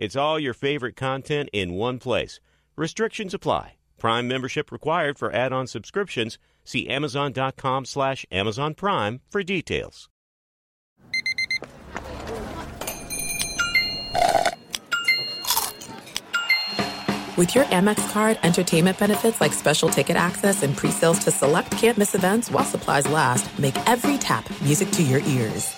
It's all your favorite content in one place. Restrictions apply. Prime membership required for add-on subscriptions. See Amazon.com slash Amazon Prime for details. With your Amex card, entertainment benefits like special ticket access and pre-sales to select campus events while supplies last, make every tap music to your ears.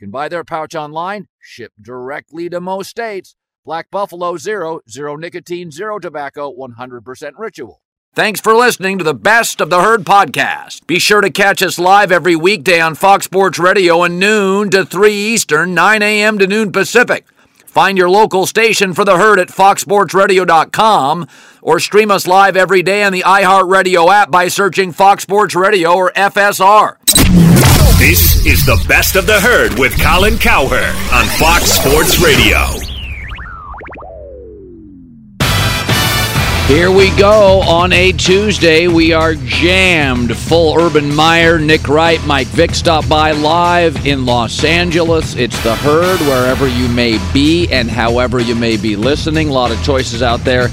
Can buy their pouch online, ship directly to most states. Black Buffalo Zero, zero nicotine, zero tobacco, 100% ritual. Thanks for listening to the Best of the Herd podcast. Be sure to catch us live every weekday on Fox Sports Radio at noon to 3 Eastern, 9 a.m. to noon Pacific. Find your local station for the herd at foxsportsradio.com or stream us live every day on the iHeartRadio app by searching Fox Sports Radio or FSR. This is the best of the herd with Colin Cowherd on Fox Sports Radio. Here we go on a Tuesday. We are jammed full. Urban Meyer, Nick Wright, Mike Vick stop by live in Los Angeles. It's the herd wherever you may be and however you may be listening. A lot of choices out there.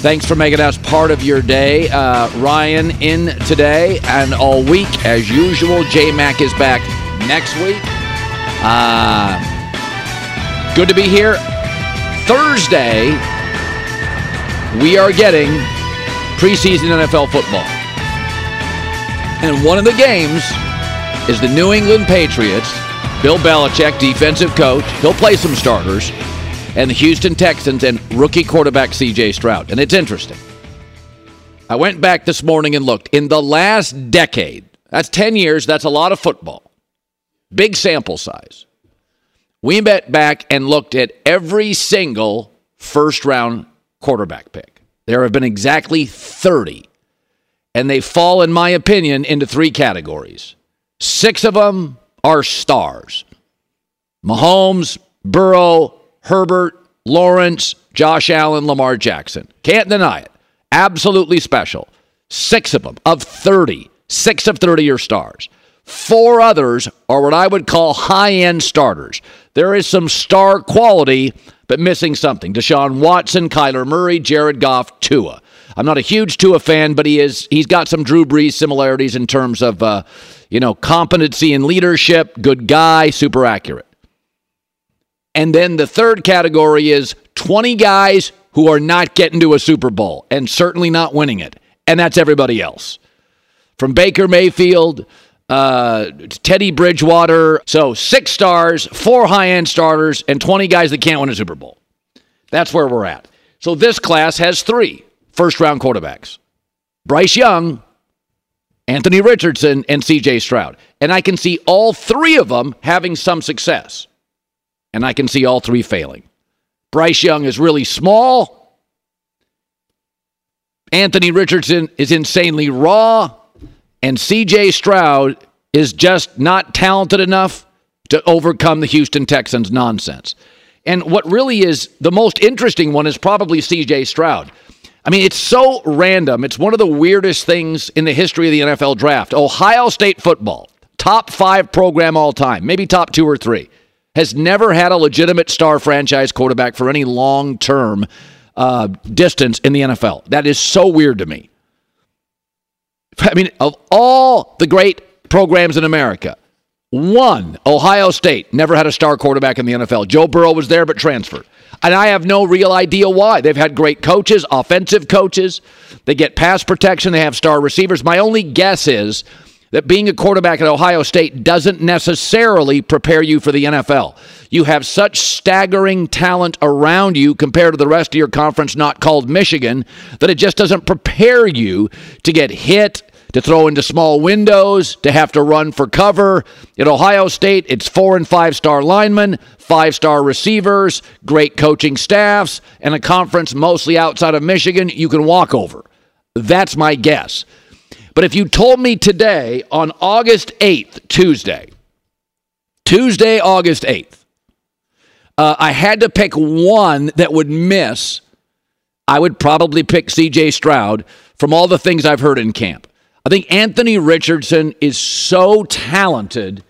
Thanks for making us part of your day. Uh, Ryan in today and all week as usual. J Mac is back next week. Uh, good to be here. Thursday we are getting preseason NFL football. And one of the games is the New England Patriots. Bill Belichick, defensive coach, he'll play some starters, and the Houston Texans and rookie quarterback CJ Stroud. And it's interesting. I went back this morning and looked. In the last decade, that's 10 years, that's a lot of football. Big sample size. We went back and looked at every single first round quarterback pick. There have been exactly 30. And they fall, in my opinion, into three categories. Six of them are stars Mahomes, Burrow, Herbert, Lawrence, Josh Allen, Lamar Jackson. Can't deny it. Absolutely special. Six of them of 30. Six of 30 are stars. Four others are what I would call high end starters. There is some star quality, but missing something. Deshaun Watson, Kyler Murray, Jared Goff, Tua. I'm not a huge Tua fan, but he is. He's got some Drew Brees similarities in terms of, uh, you know, competency and leadership. Good guy, super accurate. And then the third category is 20 guys who are not getting to a Super Bowl and certainly not winning it, and that's everybody else. From Baker Mayfield uh, Teddy Bridgewater. So six stars, four high end starters, and 20 guys that can't win a Super Bowl. That's where we're at. So this class has three first round quarterbacks Bryce Young, Anthony Richardson, and CJ Stroud. And I can see all three of them having some success. And I can see all three failing. Bryce Young is really small. Anthony Richardson is insanely raw. And CJ Stroud is just not talented enough to overcome the Houston Texans nonsense. And what really is the most interesting one is probably CJ Stroud. I mean, it's so random. It's one of the weirdest things in the history of the NFL draft. Ohio State football, top five program all time, maybe top two or three, has never had a legitimate star franchise quarterback for any long term uh, distance in the NFL. That is so weird to me. I mean, of all the great programs in America, one, Ohio State, never had a star quarterback in the NFL. Joe Burrow was there but transferred. And I have no real idea why. They've had great coaches, offensive coaches. They get pass protection. They have star receivers. My only guess is that being a quarterback at Ohio State doesn't necessarily prepare you for the NFL. You have such staggering talent around you compared to the rest of your conference, not called Michigan, that it just doesn't prepare you to get hit, to throw into small windows, to have to run for cover. At Ohio State, it's four and five star linemen, five star receivers, great coaching staffs, and a conference mostly outside of Michigan you can walk over. That's my guess. But if you told me today on August 8th, Tuesday, Tuesday, August 8th, uh, I had to pick one that would miss, I would probably pick CJ Stroud from all the things I've heard in camp. I think Anthony Richardson is so talented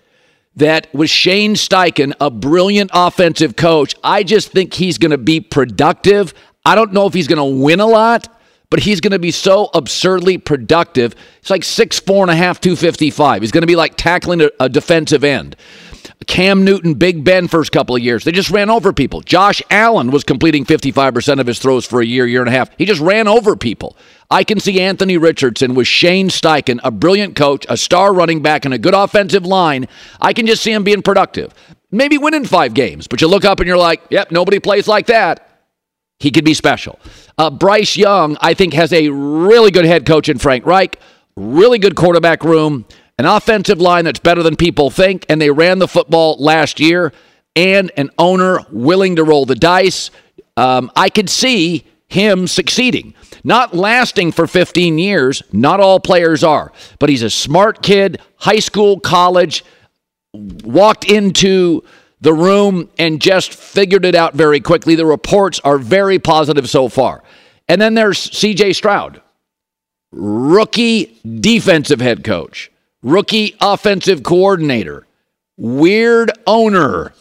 that with Shane Steichen, a brilliant offensive coach, I just think he's going to be productive. I don't know if he's going to win a lot, but he's going to be so absurdly productive. It's like six, four and a half, 255. He's going to be like tackling a, a defensive end. Cam Newton, Big Ben, first couple of years. They just ran over people. Josh Allen was completing 55% of his throws for a year, year and a half. He just ran over people. I can see Anthony Richardson with Shane Steichen, a brilliant coach, a star running back, and a good offensive line. I can just see him being productive. Maybe winning five games, but you look up and you're like, yep, nobody plays like that. He could be special. Uh, Bryce Young, I think, has a really good head coach in Frank Reich, really good quarterback room, an offensive line that's better than people think, and they ran the football last year, and an owner willing to roll the dice. Um, I could see him succeeding. Not lasting for 15 years, not all players are, but he's a smart kid, high school, college, walked into the room and just figured it out very quickly. The reports are very positive so far. And then there's CJ Stroud, rookie defensive head coach, rookie offensive coordinator, weird owner,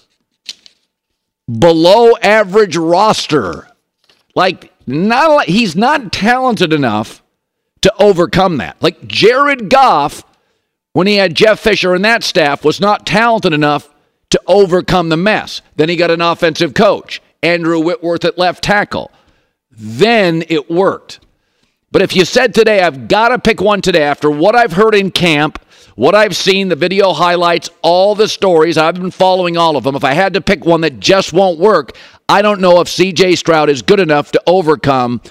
below average roster. Like not he's not talented enough to overcome that. Like Jared Goff when he had Jeff Fisher and that staff was not talented enough to overcome the mess. Then he got an offensive coach, Andrew Whitworth at left tackle. Then it worked. But if you said today, I've got to pick one today after what I've heard in camp, what I've seen, the video highlights, all the stories, I've been following all of them. If I had to pick one that just won't work, I don't know if CJ Stroud is good enough to overcome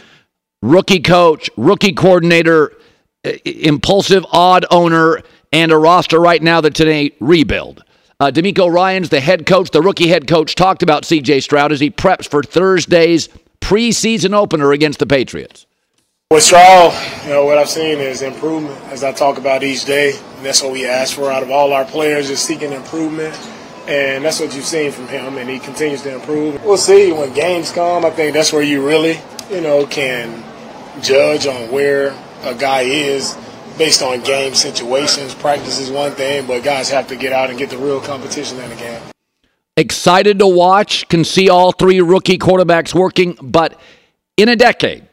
rookie coach, rookie coordinator, impulsive, odd owner, and a roster right now that today rebuild. Uh, DeMeco Ryans the head coach, the rookie head coach, talked about CJ Stroud as he preps for Thursday's preseason opener against the Patriots. With Stroud, you know, what I've seen is improvement as I talk about each day. That's what we ask for out of all our players is seeking improvement. And that's what you've seen from him, and he continues to improve. We'll see when games come. I think that's where you really, you know, can judge on where a guy is based on game situations. Practice is one thing, but guys have to get out and get the real competition in the game. Excited to watch, can see all three rookie quarterbacks working, but in a decade,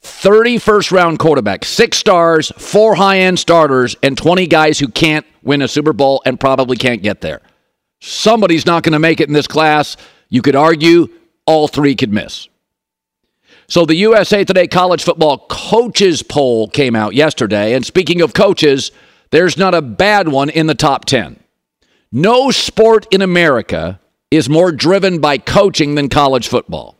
30 first round quarterbacks, six stars, four high end starters, and 20 guys who can't win a Super Bowl and probably can't get there. Somebody's not going to make it in this class. You could argue all three could miss. So the USA Today College Football Coaches Poll came out yesterday. And speaking of coaches, there's not a bad one in the top 10. No sport in America is more driven by coaching than college football.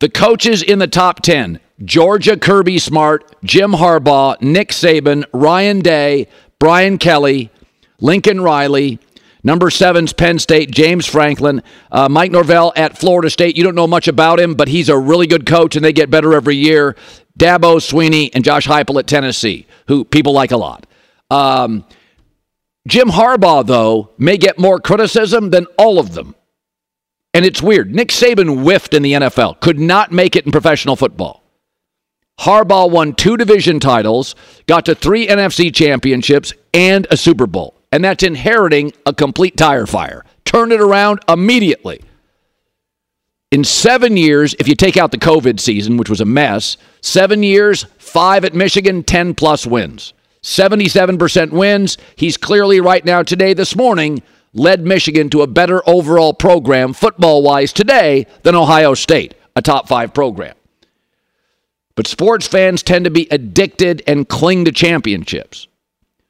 The coaches in the top 10 Georgia Kirby Smart, Jim Harbaugh, Nick Saban, Ryan Day, Brian Kelly, Lincoln Riley, Number seven's Penn State, James Franklin. Uh, Mike Norvell at Florida State. You don't know much about him, but he's a really good coach, and they get better every year. Dabo Swinney and Josh Heupel at Tennessee, who people like a lot. Um, Jim Harbaugh, though, may get more criticism than all of them. And it's weird. Nick Saban whiffed in the NFL, could not make it in professional football. Harbaugh won two division titles, got to three NFC championships, and a Super Bowl and that's inheriting a complete tire fire. Turn it around immediately. In seven years, if you take out the COVID season, which was a mess, seven years, five at Michigan, 10 plus wins. 77% wins. He's clearly right now, today, this morning, led Michigan to a better overall program football wise today than Ohio State, a top five program. But sports fans tend to be addicted and cling to championships.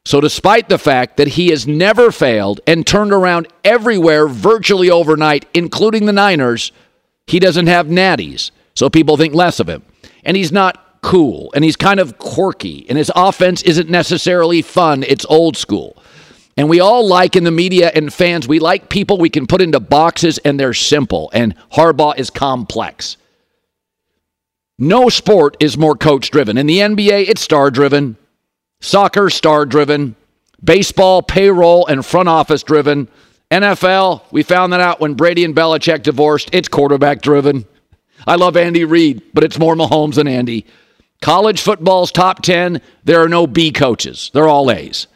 So, despite the fact that he has never failed and turned around everywhere virtually overnight, including the Niners, he doesn't have natties. So, people think less of him. And he's not cool, and he's kind of quirky, and his offense isn't necessarily fun, it's old school. And we all like in the media and fans, we like people we can put into boxes and they're simple, and Harbaugh is complex. No sport is more coach driven. In the NBA, it's star driven. Soccer, star driven. Baseball, payroll and front office driven. NFL, we found that out when Brady and Belichick divorced. It's quarterback driven. I love Andy Reid, but it's more Mahomes than Andy. College football's top 10, there are no B coaches. They're all A's.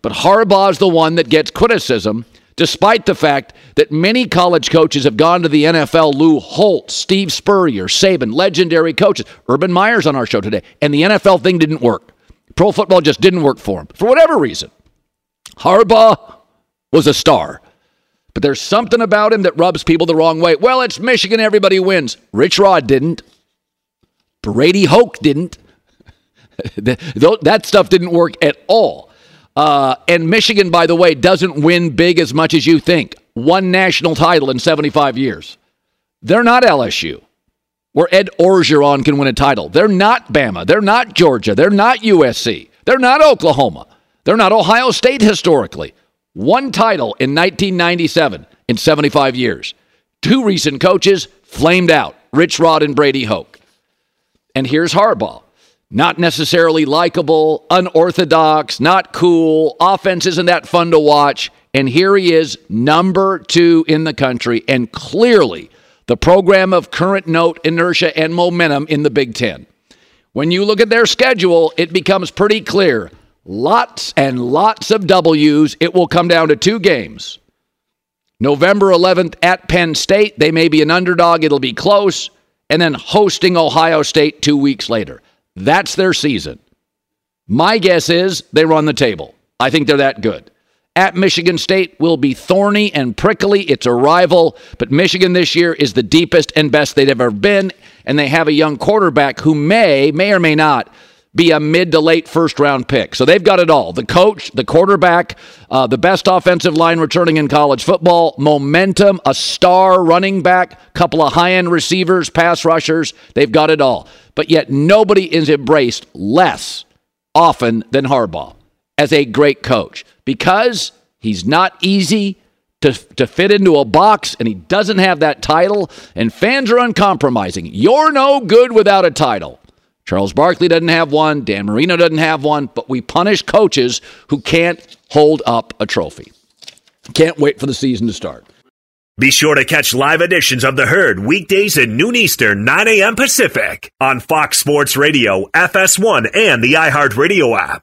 But Harbaugh's the one that gets criticism, despite the fact that many college coaches have gone to the NFL. Lou Holtz, Steve Spurrier, Saban, legendary coaches. Urban Meyer's on our show today. And the NFL thing didn't work. Pro football just didn't work for him for whatever reason. Harbaugh was a star. But there's something about him that rubs people the wrong way. Well, it's Michigan, everybody wins. Rich Rod didn't. Brady Hoke didn't. that stuff didn't work at all. Uh, and Michigan, by the way, doesn't win big as much as you think. One national title in 75 years. They're not LSU, where Ed Orgeron can win a title. They're not Bama. They're not Georgia. They're not USC. They're not Oklahoma. They're not Ohio State historically. One title in 1997 in 75 years. Two recent coaches flamed out Rich Rod and Brady Hoke. And here's Harbaugh. Not necessarily likable, unorthodox, not cool. Offense isn't that fun to watch. And here he is, number two in the country, and clearly the program of current note, inertia, and momentum in the Big Ten. When you look at their schedule, it becomes pretty clear. Lots and lots of W's. It will come down to two games. November 11th at Penn State. They may be an underdog, it'll be close. And then hosting Ohio State two weeks later. That's their season. My guess is they run the table. I think they're that good. At Michigan State will be thorny and prickly. It's a rival, but Michigan this year is the deepest and best they've ever been, and they have a young quarterback who may, may or may not, be a mid to late first round pick. So they've got it all the coach, the quarterback, uh, the best offensive line returning in college football, momentum, a star running back, couple of high end receivers, pass rushers. They've got it all. But yet nobody is embraced less often than Harbaugh as a great coach because he's not easy to, to fit into a box and he doesn't have that title, and fans are uncompromising. You're no good without a title. Charles Barkley doesn't have one. Dan Marino doesn't have one. But we punish coaches who can't hold up a trophy. Can't wait for the season to start. Be sure to catch live editions of The Herd weekdays at noon Eastern, 9 a.m. Pacific on Fox Sports Radio, FS1, and the iHeartRadio app.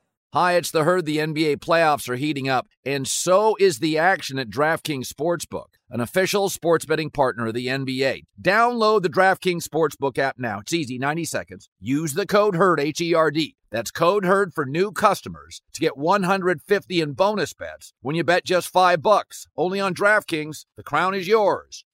Hi, it's the herd. The NBA playoffs are heating up, and so is the action at DraftKings Sportsbook an official sports betting partner of the NBA. Download the DraftKings Sportsbook app now. It's easy, 90 seconds. Use the code HERD, H E R D. That's code HERD for new customers to get 150 in bonus bets when you bet just 5 bucks. Only on DraftKings. The crown is yours.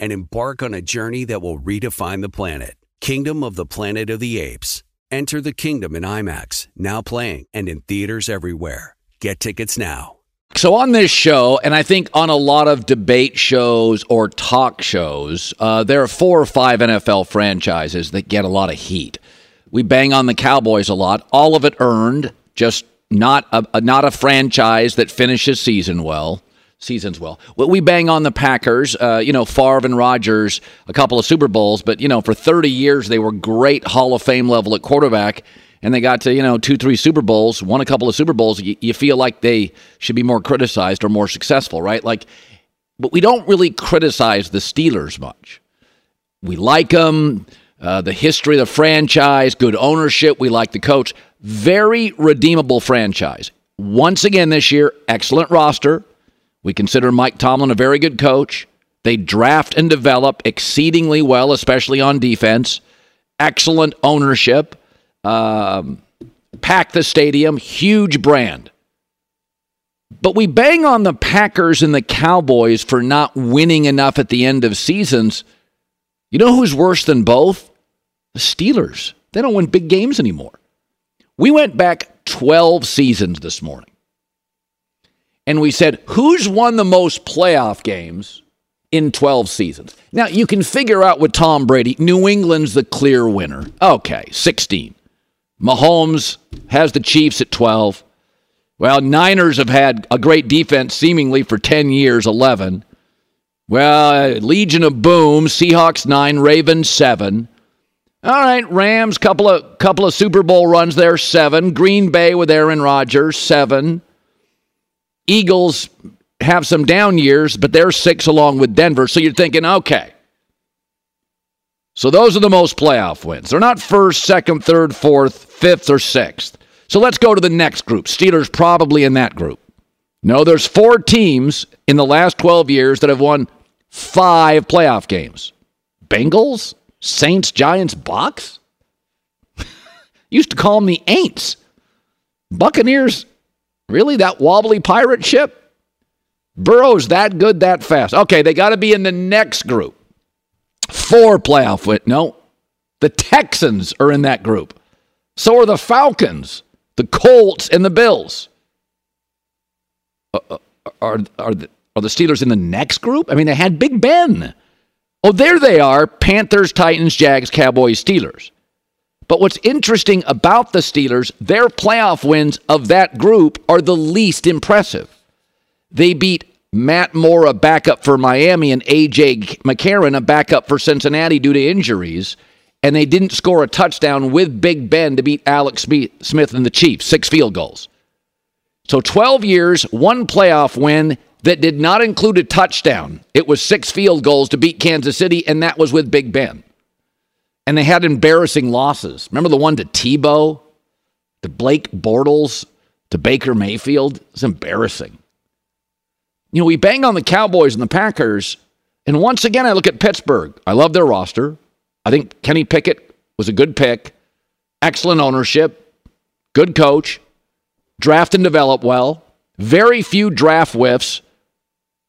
and embark on a journey that will redefine the planet. Kingdom of the Planet of the Apes. Enter the kingdom in IMAX, now playing and in theaters everywhere. Get tickets now. So, on this show, and I think on a lot of debate shows or talk shows, uh, there are four or five NFL franchises that get a lot of heat. We bang on the Cowboys a lot, all of it earned, just not a, not a franchise that finishes season well seasons well. We bang on the Packers, uh, you know, Favre and Rodgers, a couple of Super Bowls, but you know, for 30 years they were great Hall of Fame level at quarterback, and they got to you know two, three Super Bowls, won a couple of Super Bowls. You, you feel like they should be more criticized or more successful, right? Like, but we don't really criticize the Steelers much. We like them. Uh, the history of the franchise, good ownership. We like the coach. Very redeemable franchise. Once again this year, excellent roster. We consider Mike Tomlin a very good coach. They draft and develop exceedingly well, especially on defense. Excellent ownership. Um, pack the stadium, huge brand. But we bang on the Packers and the Cowboys for not winning enough at the end of seasons. You know who's worse than both? The Steelers. They don't win big games anymore. We went back 12 seasons this morning and we said, who's won the most playoff games in 12 seasons? Now, you can figure out with Tom Brady, New England's the clear winner. Okay, 16. Mahomes has the Chiefs at 12. Well, Niners have had a great defense seemingly for 10 years, 11. Well, Legion of Boom, Seahawks 9, Ravens 7. All right, Rams couple of couple of Super Bowl runs there, 7. Green Bay with Aaron Rodgers, 7. Eagles have some down years, but they're six along with Denver. So you're thinking, okay. So those are the most playoff wins. They're not first, second, third, fourth, fifth, or sixth. So let's go to the next group. Steelers probably in that group. No, there's four teams in the last 12 years that have won five playoff games. Bengals, Saints, Giants, Bucs. Used to call them the Aints. Buccaneers Really? That wobbly pirate ship? Burrow's that good that fast. Okay, they got to be in the next group. Four playoff win. No, the Texans are in that group. So are the Falcons, the Colts, and the Bills. Uh, uh, are, are, the, are the Steelers in the next group? I mean, they had Big Ben. Oh, there they are Panthers, Titans, Jags, Cowboys, Steelers. But what's interesting about the Steelers, their playoff wins of that group are the least impressive. They beat Matt Moore, a backup for Miami, and A.J. McCarron, a backup for Cincinnati due to injuries. And they didn't score a touchdown with Big Ben to beat Alex Smith and the Chiefs, six field goals. So 12 years, one playoff win that did not include a touchdown. It was six field goals to beat Kansas City, and that was with Big Ben and they had embarrassing losses. Remember the one to Tebow, to Blake Bortles, to Baker Mayfield? It's embarrassing. You know, we bang on the Cowboys and the Packers, and once again, I look at Pittsburgh. I love their roster. I think Kenny Pickett was a good pick, excellent ownership, good coach, draft and develop well, very few draft whiffs.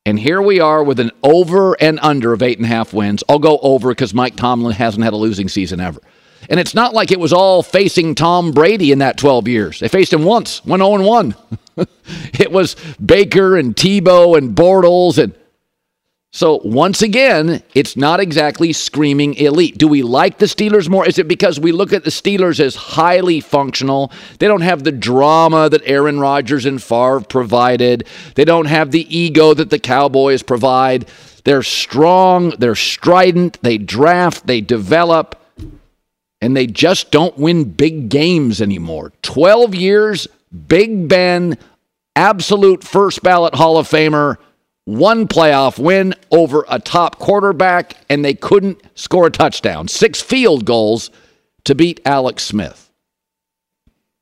And here we are with an over and under of eight and a half wins. I'll go over because Mike Tomlin hasn't had a losing season ever. And it's not like it was all facing Tom Brady in that 12 years. They faced him once, went 0 1. it was Baker and Tebow and Bortles and so once again, it's not exactly screaming elite. Do we like the Steelers more? Is it because we look at the Steelers as highly functional? They don't have the drama that Aaron Rodgers and Favre provided. They don't have the ego that the Cowboys provide. They're strong, they're strident, they draft, they develop, and they just don't win big games anymore. 12 years, Big Ben, absolute first ballot Hall of Famer one playoff win over a top quarterback, and they couldn't score a touchdown. Six field goals to beat Alex Smith.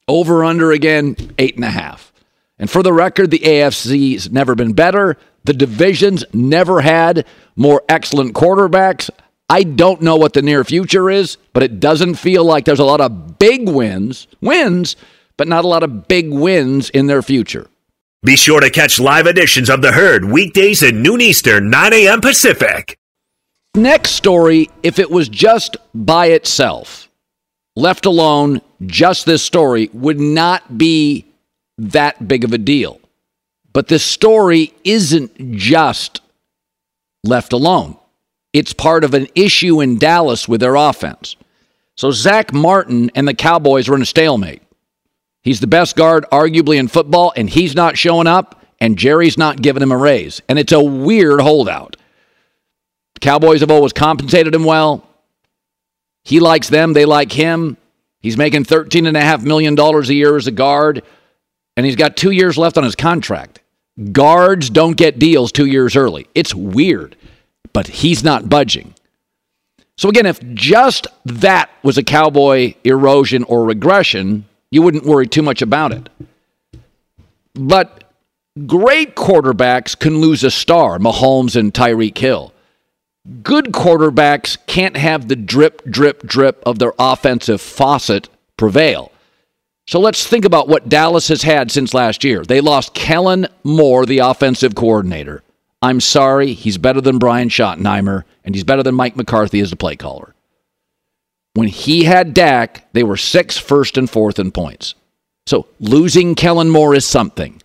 Over under again, eight and a half. And for the record, the AFC's never been better. The division's never had more excellent quarterbacks. I don't know what the near future is, but it doesn't feel like there's a lot of big wins, wins, but not a lot of big wins in their future. Be sure to catch live editions of The Herd weekdays at noon Eastern, 9 a.m. Pacific. Next story, if it was just by itself, left alone, just this story would not be that big of a deal. But this story isn't just left alone. It's part of an issue in Dallas with their offense. So Zach Martin and the Cowboys are in a stalemate. He's the best guard, arguably, in football, and he's not showing up, and Jerry's not giving him a raise. And it's a weird holdout. Cowboys have always compensated him well. He likes them, they like him. He's making $13.5 million a year as a guard, and he's got two years left on his contract. Guards don't get deals two years early. It's weird, but he's not budging. So, again, if just that was a cowboy erosion or regression, you wouldn't worry too much about it. But great quarterbacks can lose a star, Mahomes and Tyreek Hill. Good quarterbacks can't have the drip, drip, drip of their offensive faucet prevail. So let's think about what Dallas has had since last year. They lost Kellen Moore, the offensive coordinator. I'm sorry, he's better than Brian Schottenheimer, and he's better than Mike McCarthy as the play caller. When he had Dak, they were sixth, first, and fourth in points. So losing Kellen Moore is something.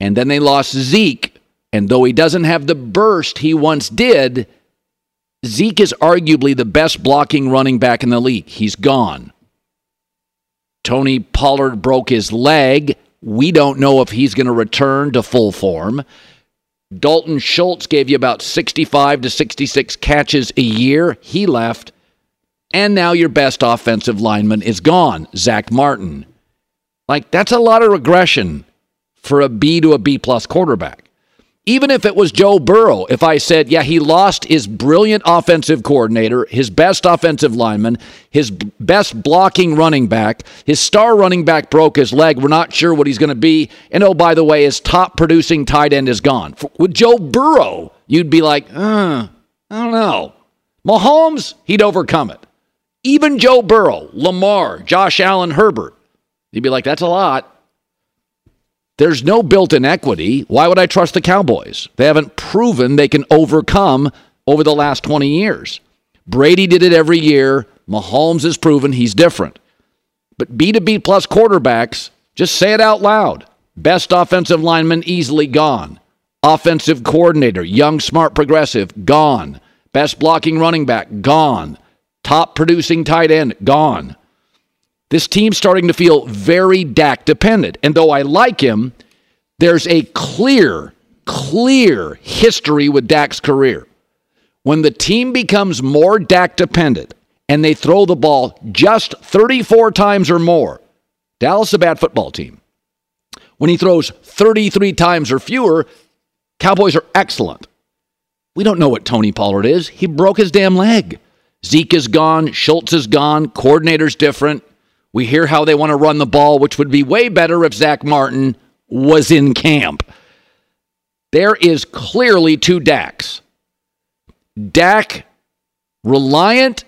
And then they lost Zeke, and though he doesn't have the burst he once did, Zeke is arguably the best blocking running back in the league. He's gone. Tony Pollard broke his leg. We don't know if he's going to return to full form. Dalton Schultz gave you about 65 to 66 catches a year. He left. And now your best offensive lineman is gone, Zach Martin. Like, that's a lot of regression for a B to a B plus quarterback. Even if it was Joe Burrow, if I said, yeah, he lost his brilliant offensive coordinator, his best offensive lineman, his best blocking running back, his star running back broke his leg, we're not sure what he's going to be. And oh, by the way, his top producing tight end is gone. With Joe Burrow, you'd be like, uh, I don't know. Mahomes, he'd overcome it. Even Joe Burrow, Lamar, Josh Allen, Herbert, you'd be like, that's a lot. There's no built in equity. Why would I trust the Cowboys? They haven't proven they can overcome over the last 20 years. Brady did it every year. Mahomes has proven he's different. But B to B plus quarterbacks, just say it out loud. Best offensive lineman easily gone. Offensive coordinator, young, smart, progressive, gone. Best blocking running back, gone. Top producing tight end, gone. This team's starting to feel very Dak dependent. And though I like him, there's a clear, clear history with Dak's career. When the team becomes more Dak dependent and they throw the ball just 34 times or more, Dallas is a bad football team. When he throws 33 times or fewer, Cowboys are excellent. We don't know what Tony Pollard is. He broke his damn leg. Zeke is gone. Schultz is gone. Coordinator's different. We hear how they want to run the ball, which would be way better if Zach Martin was in camp. There is clearly two Daks. Dak reliant,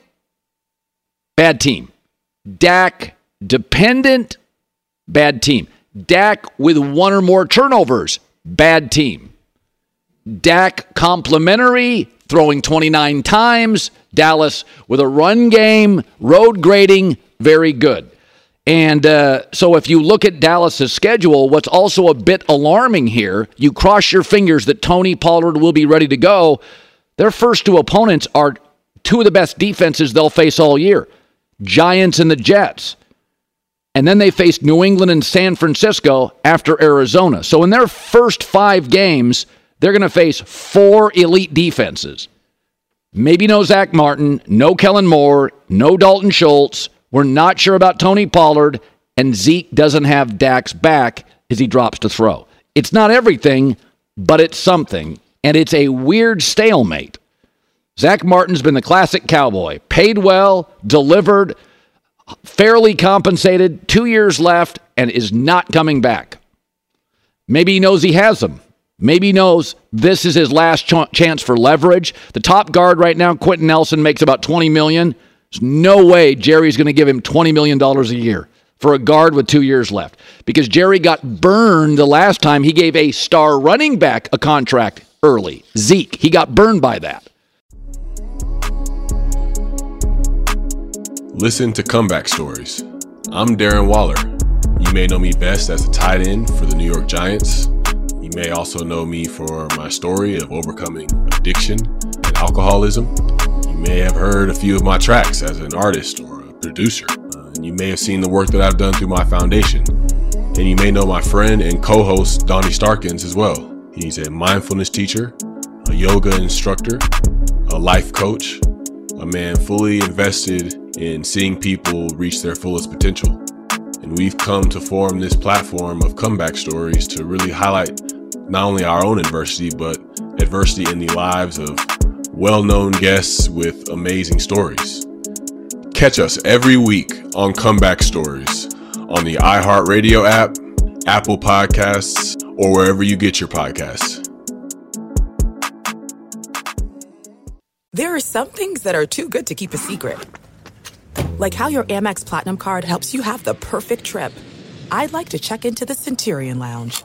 bad team. Dak dependent, bad team. Dak with one or more turnovers, bad team. Dak complimentary, throwing 29 times. Dallas with a run game, road grading, very good. And uh, so, if you look at Dallas's schedule, what's also a bit alarming here, you cross your fingers that Tony Pollard will be ready to go. Their first two opponents are two of the best defenses they'll face all year Giants and the Jets. And then they face New England and San Francisco after Arizona. So, in their first five games, they're going to face four elite defenses. Maybe no Zach Martin, no Kellen Moore, no Dalton Schultz we're not sure about Tony Pollard, and Zeke doesn't have Dak's back as he drops to throw. It's not everything, but it's something, and it's a weird stalemate. Zach Martin's been the classic cowboy, paid well, delivered, fairly compensated, two years left, and is not coming back. Maybe he knows he has them. Maybe knows this is his last ch- chance for leverage. The top guard right now, Quenton Nelson, makes about 20 million. There's no way Jerry's going to give him 20 million dollars a year for a guard with two years left because Jerry got burned the last time he gave a star running back a contract early. Zeke, he got burned by that. Listen to comeback stories. I'm Darren Waller. You may know me best as a tight end for the New York Giants. You may also know me for my story of overcoming addiction and alcoholism. You may have heard a few of my tracks as an artist or a producer. Uh, and you may have seen the work that I've done through my foundation. And you may know my friend and co host, Donnie Starkins, as well. He's a mindfulness teacher, a yoga instructor, a life coach, a man fully invested in seeing people reach their fullest potential. And we've come to form this platform of comeback stories to really highlight not only our own adversity, but adversity in the lives of well known guests with amazing stories. Catch us every week on Comeback Stories on the iHeartRadio app, Apple Podcasts, or wherever you get your podcasts. There are some things that are too good to keep a secret. Like how your Amex Platinum card helps you have the perfect trip. I'd like to check into the Centurion Lounge.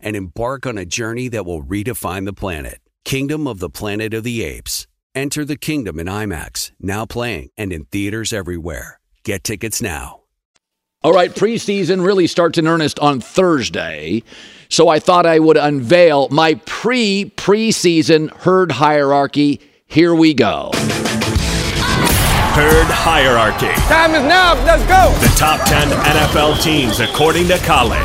and embark on a journey that will redefine the planet. Kingdom of the Planet of the Apes. Enter the kingdom in IMAX, now playing and in theaters everywhere. Get tickets now. All right, preseason really starts in earnest on Thursday. So I thought I would unveil my pre preseason herd hierarchy. Here we go. Herd Hierarchy. Time is now. Let's go. The top 10 NFL teams according to Colin.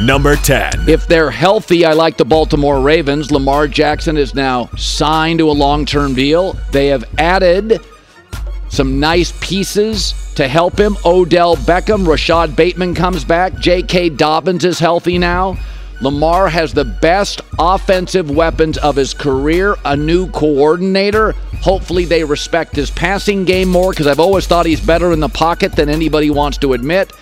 Number 10. If they're healthy, I like the Baltimore Ravens. Lamar Jackson is now signed to a long term deal. They have added some nice pieces to help him. Odell Beckham, Rashod Bateman comes back. J.K. Dobbins is healthy now. Lamar has the best offensive weapons of his career, a new coordinator. Hopefully, they respect his passing game more because I've always thought he's better in the pocket than anybody wants to admit.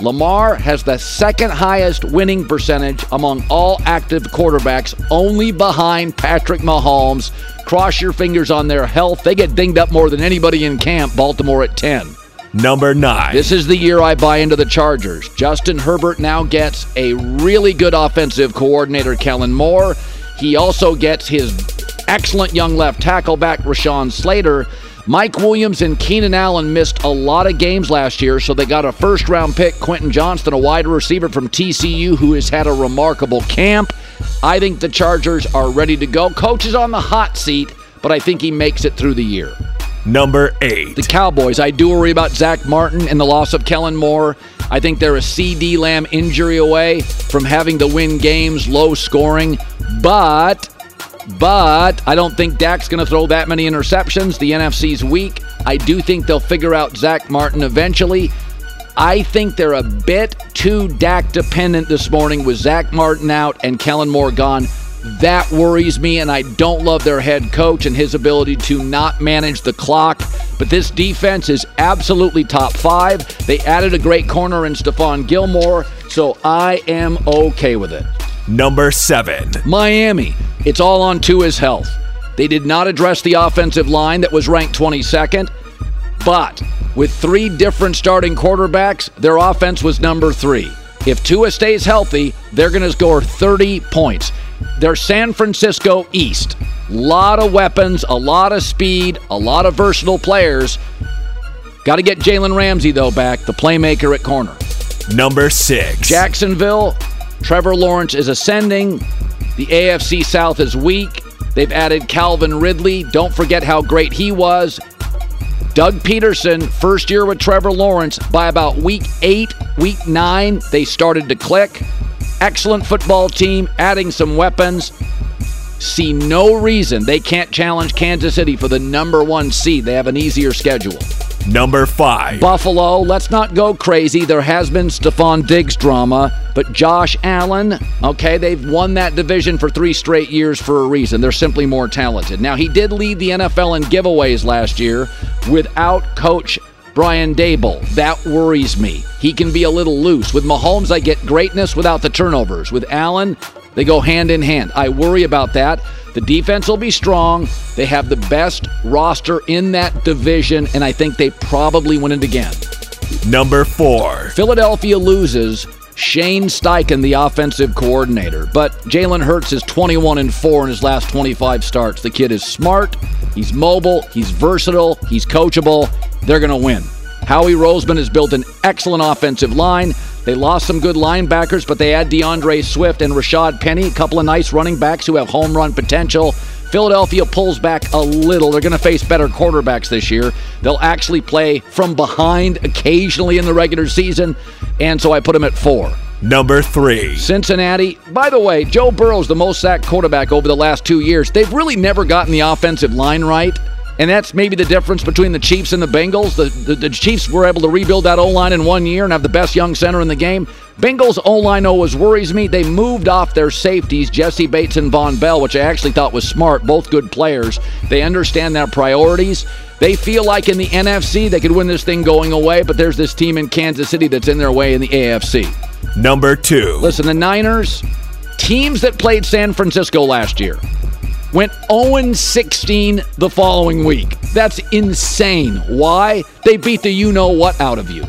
Lamar has the second highest winning percentage among all active quarterbacks, only behind Patrick Mahomes. Cross your fingers on their health. They get dinged up more than anybody in camp, Baltimore at 10. Number 9. This is the year I buy into the Chargers. Justin Herbert now gets a really good offensive coordinator, Kellen Moore. He also gets his excellent young left tackle back, Rashawn Slater. Mike Williams and Keenan Allen missed a lot of games last year, so they got a first round pick, Quentin Johnston, a wide receiver from TCU who has had a remarkable camp. I think the Chargers are ready to go. Coach is on the hot seat, but I think he makes it through the year. Number eight. The Cowboys. I do worry about Zach Martin and the loss of Kellen Moore. I think they're a CeeDee Lamb injury away from having to win games, low scoring. But but I don't think Dak's going to throw that many interceptions. The NFC's weak. I do think they'll figure out Zack Martin eventually. I think they're a bit too Dak dependent this morning with Zack Martin out and Kellen Moore gone. That worries me, and I don't love their head coach and his ability to not manage the clock. But this defense is absolutely top five. They added a great corner in Stephon Gilmore, so I am okay with it. Number seven. Miami. It's all on Tua's health. They did not address the offensive line that was ranked 22nd, but with three different starting quarterbacks, their offense was number three. If Tua stays healthy, they're going to score 30 points. They're San Francisco East. Lot of weapons, a lot of speed, a lot of versatile players. Got to get Jalen Ramsey, though, back, the playmaker at corner. Number six. Jacksonville. Trevor Lawrence is ascending. The AFC South is weak. They've added Calvin Ridley. Don't forget how great he was. Doug Pederson, first year with Trevor Lawrence, by about week eight, week nine, they started to click. Excellent football team, adding some weapons. See no reason they can't challenge Kansas City for the number one seed. They have an easier schedule. Number five. Buffalo, let's not go crazy. There has been Stefon Diggs drama, but Josh Allen, okay, they've won that division for three straight years for a reason. They're simply more talented. Now, he did lead the NFL in giveaways last year without coach Brian Daboll. That worries me. He can be a little loose. With Mahomes, I get greatness without the turnovers. With Allen, they go hand in hand. I worry about that. The defense will be strong. They have the best roster in that division, and I think they probably win it again. Number four. Philadelphia loses Shane Steichen, the offensive coordinator, but Jalen Hurts is 21 and 4 in his last 25 starts. The kid is smart, he's mobile, he's versatile, he's coachable. They're going to win. Howie Roseman has built an excellent offensive line. They lost some good linebackers, but they add D'Andre Swift and Rashaad Penny, a couple of nice running backs who have home run potential. Philadelphia pulls back a little. They're going to face better quarterbacks this year. They'll actually play from behind occasionally in the regular season, and so I put them at four. Number three. Cincinnati. By the way, Joe Burrow's the most sacked quarterback over the last two years. They've really never gotten the offensive line right. And that's maybe the difference between the Chiefs and the Bengals. The, the, the Chiefs were able to rebuild that O line in one year and have the best young center in the game. Bengals O line always worries me. They moved off their safeties, Jessie Bates and Vonn Bell, which I actually thought was smart. Both good players. They understand their priorities. They feel like in the NFC they could win this thing going away, but there's this team in Kansas City that's in their way in the AFC. Number two. Listen, the Niners, teams that played San Francisco last year, went 0 16 the following week. That's insane. Why? They beat the you know what out of you.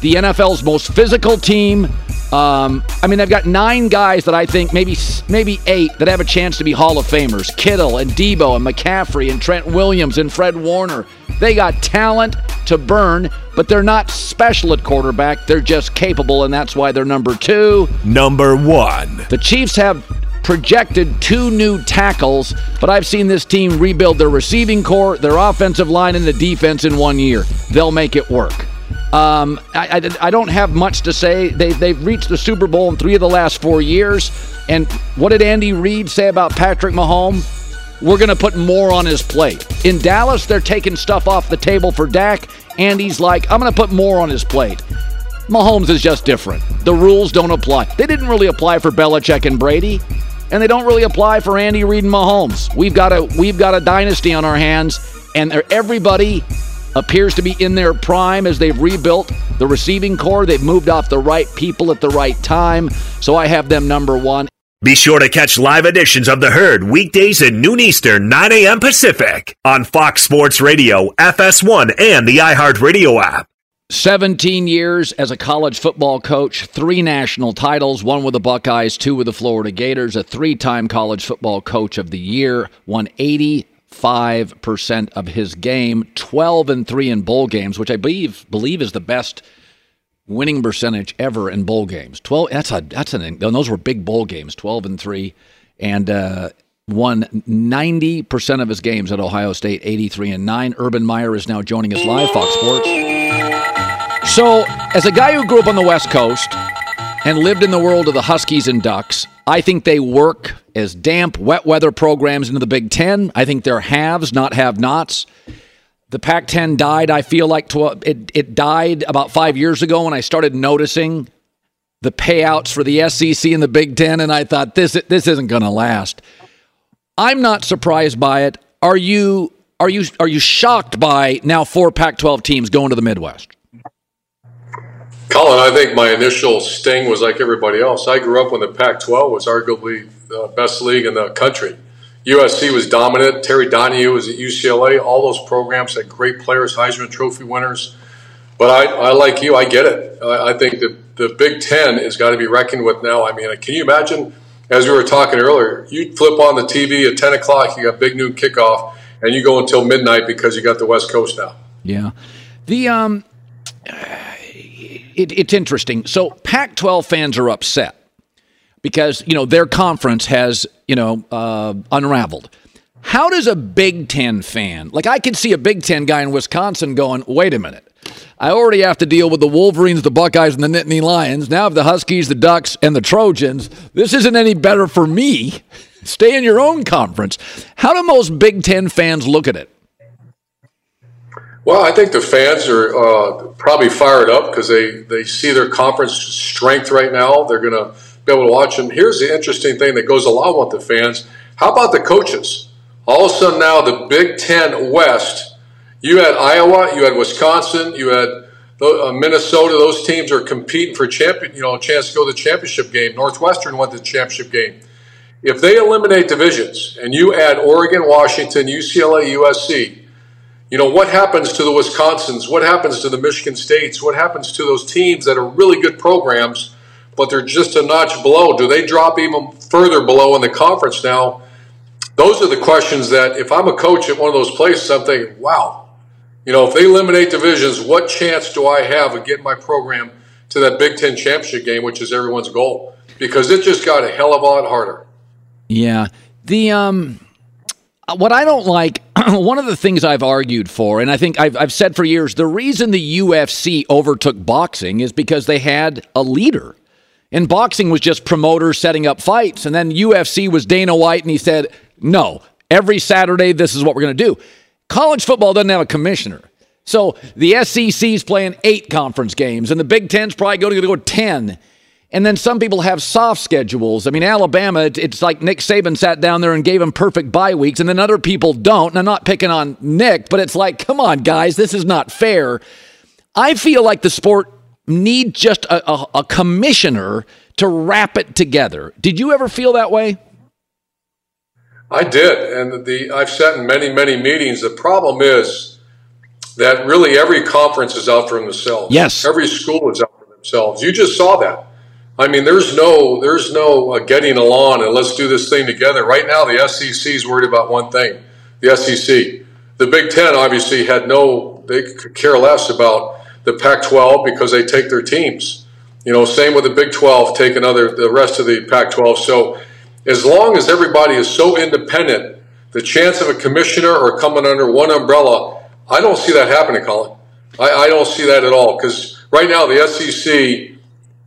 The NFL's most physical team. Um, I mean, they've got nine guys that I think maybe maybe eight that have a chance to be Hall of Famers: Kittle and Deebo and McCaffrey and Trent Williams and Fred Warner. They got talent to burn, but they're not special at quarterback. They're just capable, and that's why they're number two. Number one. The Chiefs have projected two new tackles, but I've seen this team rebuild their receiving corps, their offensive line, and the defense in one year. They'll make it work. Um, I, I, I, don't have much to say. They, they've reached the Super Bowl in three of the last four years. And what did Andy Reid say about Patrick Mahomes? We're going to put more on his plate. In Dallas, they're taking stuff off the table for Dak. Andy's like, I'm going to put more on his plate. Mahomes is just different. The rules don't apply. They didn't really apply for Belichick and Brady and they don't really apply for Andy Reid and Mahomes. We've got a we've got a dynasty on our hands, and everybody appears to be in their prime as they've rebuilt the receiving corps. They've moved off the right people at the right time. So I have them number one. Be sure to catch live editions of The Herd weekdays at noon Eastern, 9 a.m. Pacific on Fox Sports Radio, FS1, and the iHeartRadio app. 17 years as a college football coach, three national titles, one with the Buckeyes, two with the Florida Gators, a three time college football coach of the year, won 80 5% of his game, 12 and 3 in bowl games, which I believe believe is the best winning percentage ever in bowl games. 12 that's a that's an those were big bowl games, 12 and 3 and uh, won 90% of his games at Ohio State, 83 and 9. Urban Meyer is now joining us live Fox Sports. So, as a guy who grew up on the West Coast and lived in the world of the Huskies and Ducks, I think they work as damp, wet weather programs into the Big Ten. I think they're haves, not have nots. The Pac 10 died, I feel like it, it died about five years ago when I started noticing the payouts for the SEC and the Big Ten, and I thought, this, this isn't going to last. I'm not surprised by it. Are you? Are you? Are you shocked by now four Pac-12 teams going to the Midwest? Colin, I think my initial sting was like everybody else. I grew up when the Pac 12 was arguably the best league in the country. USC was dominant. Terry Donahue was at UCLA. All those programs had great players, Heisman Trophy winners. But I, I like you, I get it. I, I think that the Big Ten has got to be reckoned with now. I mean, can you imagine, as we were talking earlier, you flip on the TV at 10 o'clock, you got big noon kickoff, and you go until midnight because you got the West Coast now. Yeah. The, um, it, it's interesting. So Pac 12 fans are upset because, you know, their conference has, you know, uh, unraveled. How does a Big Ten fan, like I could see a Big Ten guy in Wisconsin going, wait a minute, I already have to deal with the Wolverines, the Buckeyes, and the Nittany Lions. Now I have the Huskies, the Ducks, and the Trojans. This isn't any better for me. Stay in your own conference. How do most Big Ten fans look at it? Well, I think the fans are uh, probably fired up because they, they see their conference strength right now. They're going to be able to watch them. Here's the interesting thing that goes along with the fans. How about the coaches? All of a sudden now, the Big Ten West, you had Iowa, you had Wisconsin, you had uh, Minnesota. Those teams are competing for champion, you know, a chance to go to the championship game. Northwestern went to the championship game. If they eliminate divisions and you add Oregon, Washington, UCLA, USC, you know, what happens to the Wisconsins? What happens to the Michigan States? What happens to those teams that are really good programs, but they're just a notch below? Do they drop even further below in the conference now? Those are the questions that, if I'm a coach at one of those places, I'm thinking, wow, you know, if they eliminate divisions, what chance do I have of getting my program to that Big Ten championship game, which is everyone's goal? Because it just got a hell of a lot harder. Yeah. The, um, what I don't like, one of the things I've argued for, and I think I've, I've said for years, the reason the UFC overtook boxing is because they had a leader. And boxing was just promoters setting up fights. And then UFC was Dana White, and he said, no, every Saturday, this is what we're going to do. College football doesn't have a commissioner. So the SEC's playing eight conference games, and the Big Ten's probably going to go 10. And then some people have soft schedules. I mean, Alabama, it's like Nick Saban sat down there and gave them perfect bye weeks, and then other people don't. And I'm not picking on Nick, but it's like, come on, guys, this is not fair. I feel like the sport needs just a, a, a commissioner to wrap it together. Did you ever feel that way? I did, and the I've sat in many, many meetings. The problem is that really every conference is out for themselves. Yes, every school is out for themselves. You just saw that. I mean, there's no there's no uh, getting along and let's do this thing together. Right now, the SEC is worried about one thing: the SEC. The Big Ten obviously had no they could care less about the Pac-12 because they take their teams. You know, same with the Big 12 taking other the rest of the Pac-12. So as long as everybody is so independent, the chance of a commissioner or coming under one umbrella, I don't see that happening, Colin. I, I don't see that at all because right now the SEC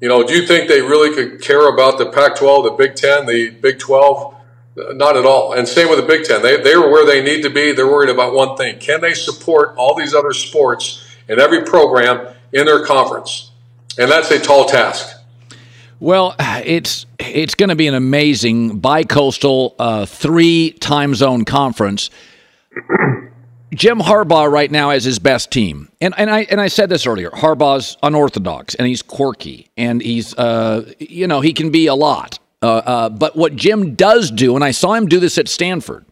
you know, do you think they really could care about the Pac 12, the Big 10, the Big 12? Not at all. And same with the Big 10. They, they're where they need to be. They're worried about one thing can they support all these other sports in every program in their conference? And that's a tall task. Well, it's it's going to be an amazing bicoastal uh, three time zone conference. Jim Harbaugh right now has his best team, and and I and I said this earlier. Harbaugh's unorthodox and he's quirky and he's uh you know he can be a lot. Uh, uh, but what Jim does do, and I saw him do this at Stanford.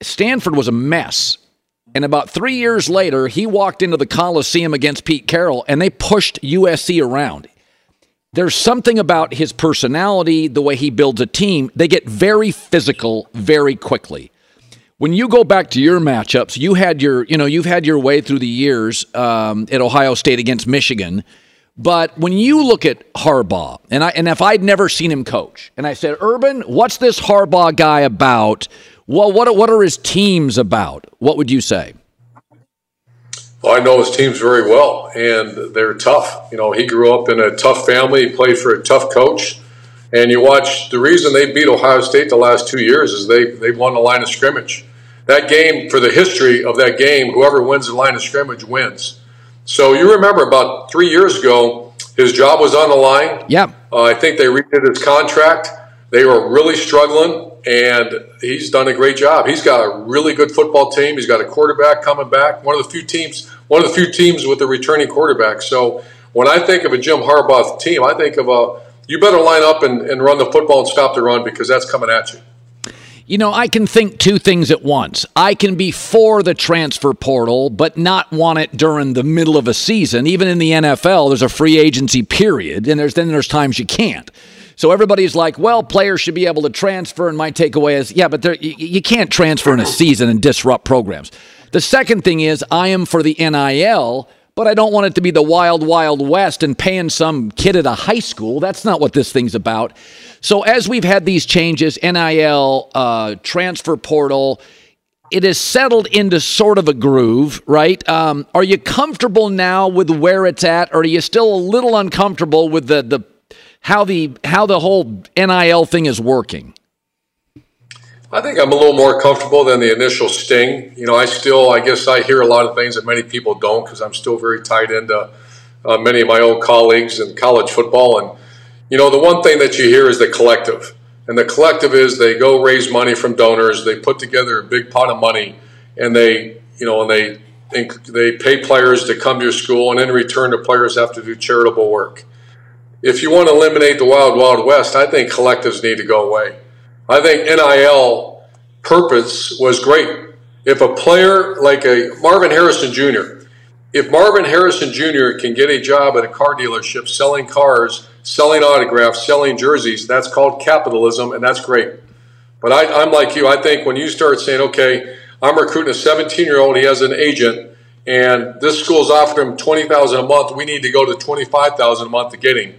Stanford was a mess, and about three years later, he walked into the Coliseum against Pete Carroll, and they pushed USC around. There's something about his personality, the way he builds a team. They get very physical very quickly when you go back to your matchups, you had your, you know, you've had your way through the years um, at Ohio State against Michigan. But when you look at Harbaugh, and I and if I'd never seen him coach, and I said, Urban, what's this Harbaugh guy about? Well, what what are his teams about? What would you say? Well, I know his teams very well, and they're tough. You know, he grew up in a tough family. He played for a tough coach, and you watch the reason they beat Ohio State the last two years is they they won the line of scrimmage that game, for the history of that game, whoever wins the line of scrimmage wins. So you remember about three years ago, his job was on the line. Yep. Uh, I think they redid his contract. They were really struggling, and he's done a great job. He's got a really good football team. He's got a quarterback coming back. One of the few teams, one of the few teams with a returning quarterback. So when I think of a Jim Harbaugh team, I think of a you better line up and, and run the football and stop the run because that's coming at you. You know, I can think two things at once. I can be for the transfer portal, but not want it during the middle of a season. Even in the NFL, there's a free agency period, and there's then there's times you can't. So everybody's like, well, players should be able to transfer. And my takeaway is, yeah, but you, you can't transfer in a season and disrupt programs. The second thing is, I am for the NIL, but I don't want it to be the wild, wild west and paying some kid at a high school. That's not what this thing's about. So as we've had these changes, NIL, uh, transfer portal, it has settled into sort of a groove, right? Um, are you comfortable now with where it's at, or are you still a little uncomfortable with the the how the how the whole NIL thing is working? I think I'm a little more comfortable than the initial sting. You know, I still, I guess, I hear a lot of things that many people don't because I'm still very tied into uh, many of my old colleagues in college football and you know, the one thing that you hear is the collective. And the collective is they go raise money from donors, they put together a big pot of money, and they, you know, and they they pay players to come to your school, and in return, the players have to do charitable work. If you want to eliminate the wild, wild west, I think collectives need to go away. I think NIL purpose was great. If a player like a Marvin Harrison Jr., if Marvin Harrison Jr. can get a job at a car dealership selling cars selling autographs, selling jerseys, that's called capitalism, and that's great. But I, am like you. I think when you start saying, okay, I'm recruiting a 17 year old, he has an agent, and this school's offering him 20000 a month, we need to go to 25000 a month to get him.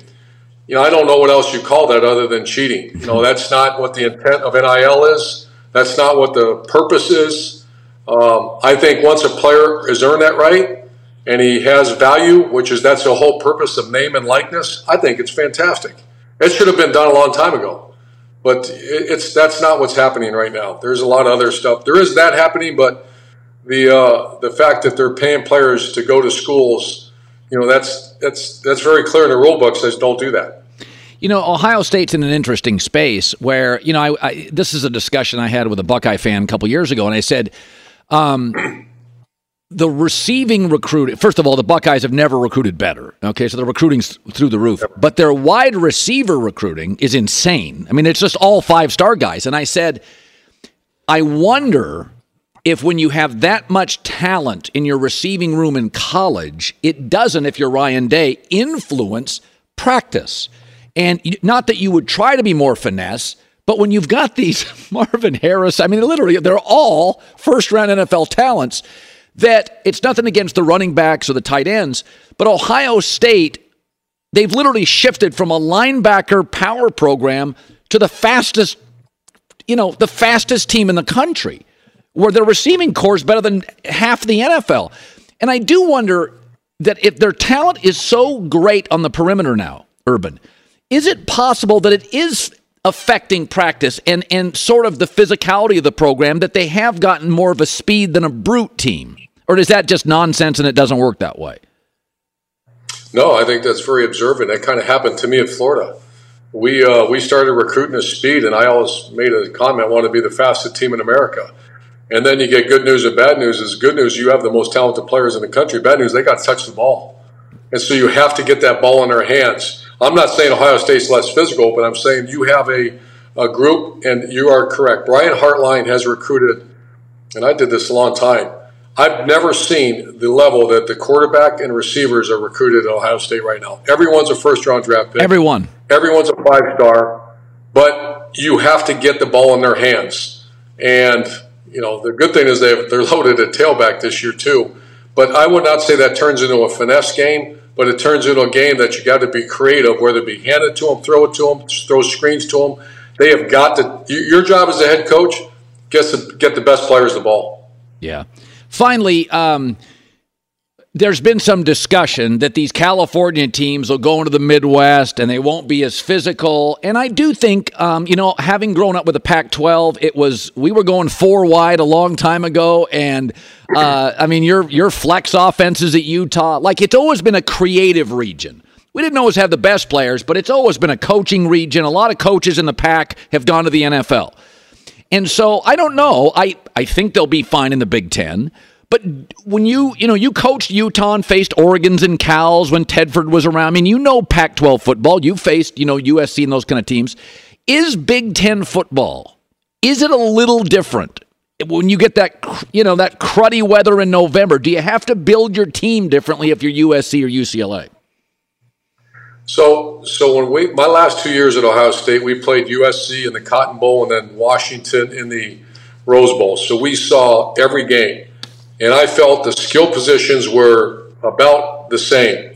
You know, I don't know what else you call that other than cheating. You know, that's not what the intent of NIL is. That's not what the purpose is. Um, I think once a player has earned that right, and he has value, which is that's the whole purpose of name and likeness, I think it's fantastic. It should have been done a long time ago, but it's that's not what's happening right now. There's a lot of other stuff. There is that happening, but the uh, the fact that they're paying players to go to schools, you know, that's that's that's very clear in the rule book says don't do that. You know, Ohio State's in an interesting space where you know I, I this is a discussion I had with a Buckeye fan a couple years ago, and I said. Um, the receiving recruit first of all the buckeyes have never recruited better okay so the recruiting's through the roof but their wide receiver recruiting is insane i mean it's just all five star guys and i said i wonder if when you have that much talent in your receiving room in college it doesn't if you're ryan day influence practice. And not that you would try to be more finesse but when you've got these marvin harris i mean literally they're all first round nfl talents that it's nothing against the running backs or the tight ends, but Ohio State, they've literally shifted from a linebacker power program to the fastest, you know, the fastest team in the country, where their receiving corps is better than half the NFL. And I do wonder that if their talent is so great on the perimeter now, Urban, is it possible that it is affecting practice and, and sort of the physicality of the program that they have gotten more of a speed than a brute team? Or is that just nonsense and it doesn't work that way? No, I think that's very observant. That kind of happened to me in Florida. We uh, we started recruiting at speed, and I always made a comment: want to be the fastest team in America. And then you get good news and bad news. Is good news you have the most talented players in the country. Bad news they got to touch the ball, and so you have to get that ball in their hands. I'm not saying Ohio State's less physical, but I'm saying you have a a group, and you are correct. Brian Hartline has recruited, and I did this a long time I've never seen the level that the quarterback and receivers are recruited at Ohio State right now. Everyone's a first round draft pick. Everyone. Everyone's a five star, but you have to get the ball in their hands. And you know, the good thing is they have, they're loaded at tailback this year too. But I would not say that turns into a finesse game, but it turns into a game that you got to be creative, whether it be hand it to them, throw it to them, throw screens to them. They have got to. Your job as a head coach, get the, get the best players the ball. Yeah. Finally, um, there's been some discussion that these California teams will go into the Midwest and they won't be as physical. And I do think, um, you know, having grown up with the Pac 12, it was, we were going four wide a long time ago. And, uh, I mean, your, your flex offenses at Utah, like it's always been a creative region. We didn't always have the best players, but it's always been a coaching region. A lot of coaches in the Pac have gone to the NFL. And so I don't know. I, I think they'll be fine in the Big Ten. But when you, you know, you coached Utah and faced Oregon's and Cal's when Tedford was around. I mean, you know Pac 12 football. You faced, you know, USC and those kind of teams. Is Big Ten football, is it a little different? When you get that, you know, that cruddy weather in November, do you have to build your team differently if you're USC or UCLA? So, so when we my last two years at Ohio State, we played USC in the Cotton Bowl and then Washington in the Rose Bowl. So we saw every game and I felt the skill positions were about the same.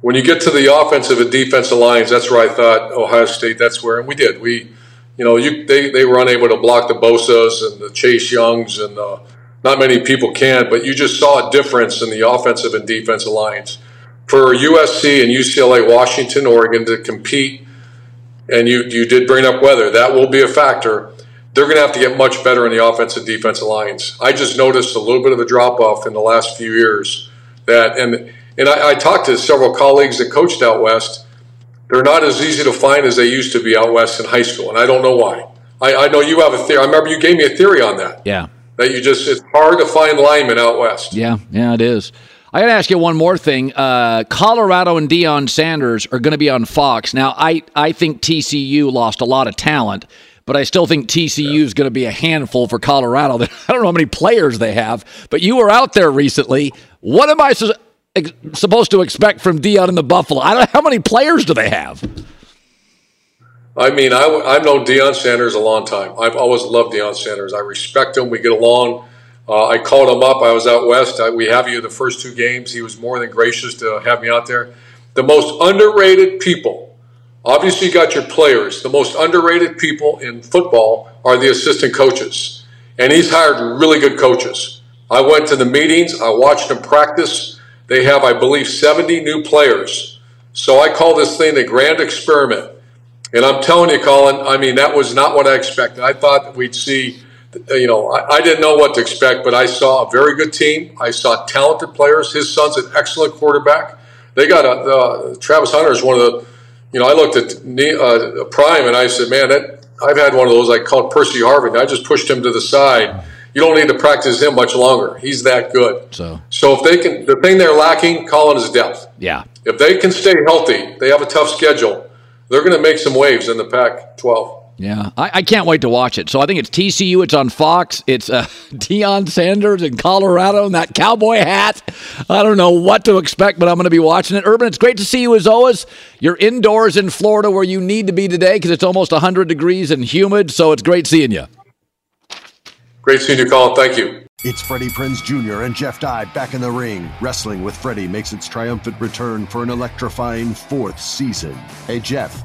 When you get to the offensive and defensive lines, that's where I thought Ohio State. That's where, and we did. We, you know, you, they they were unable to block the Bosa's and the Chase Youngs, and uh, not many people can. But you just saw a difference in the offensive and defensive lines for USC and UCLA, Washington, Oregon to compete. And you you did bring up weather. That will be a factor they're going to have to get much better in the offensive defensive lines. I just noticed a little bit of a drop off in the last few years. That and and I, I, talked to several colleagues that coached out west. They're not as easy to find as they used to be out west in high school, and I don't know why. I, I know you have a theory. I remember you gave me a theory on that. Yeah, that you just it's hard to find linemen out west. Yeah, yeah, it is. I got to ask you one more thing. Uh, Colorado and Deion Sanders are going to be on Fox now. I I think TCU lost a lot of talent but I still think TCU is going to be a handful for Colorado. I don't know how many players they have, but you were out there recently. What am I su- ex- supposed to expect from Deion and the Buffalo? I don't how many players do they have. I mean, I, I've known Deion Sanders a long time. I've always loved Deion Sanders. I respect him. We get along. Uh, I called him up. I was out west. I, we have you the first two games. He was more than gracious to have me out there. The most underrated people Obviously, you got your players. The most underrated people in football are the assistant coaches. And he's hired really good coaches. I went to the meetings, I watched them practice. They have, I believe, 70 new players. So I call this thing the grand experiment. And I'm telling you, Colin, I mean, that was not what I expected. I thought we'd see, you know, I, I didn't know what to expect, but I saw a very good team. I saw talented players. His son's an excellent quarterback. They got a, uh, Travis Hunter is one of the you know, I looked at uh, Prime and I said, man, that, I've had one of those. I called Percy Harvin. I just pushed him to the side. You don't need to practice him much longer. He's that good. So, so if they can, the thing they're lacking, Colin, is depth. Yeah. If they can stay healthy, they have a tough schedule. They're going to make some waves in the Pac-12. Yeah, I, I, can't wait to watch it. So I think it's TCU. It's on Fox. It's uh, Deion Sanders in Colorado and that cowboy hat. I don't know what to expect, but I'm going to be watching it. Urban, it's great to see you as always. You're indoors in Florida where you need to be today because it's almost 100 degrees and humid. So it's great seeing you. Great seeing you, Colin. Thank you. It's Freddie Prinze Jr. and Jeff Dye back in the ring. Wrestling with Freddie makes its triumphant return for an electrifying fourth season. Hey, Jeff.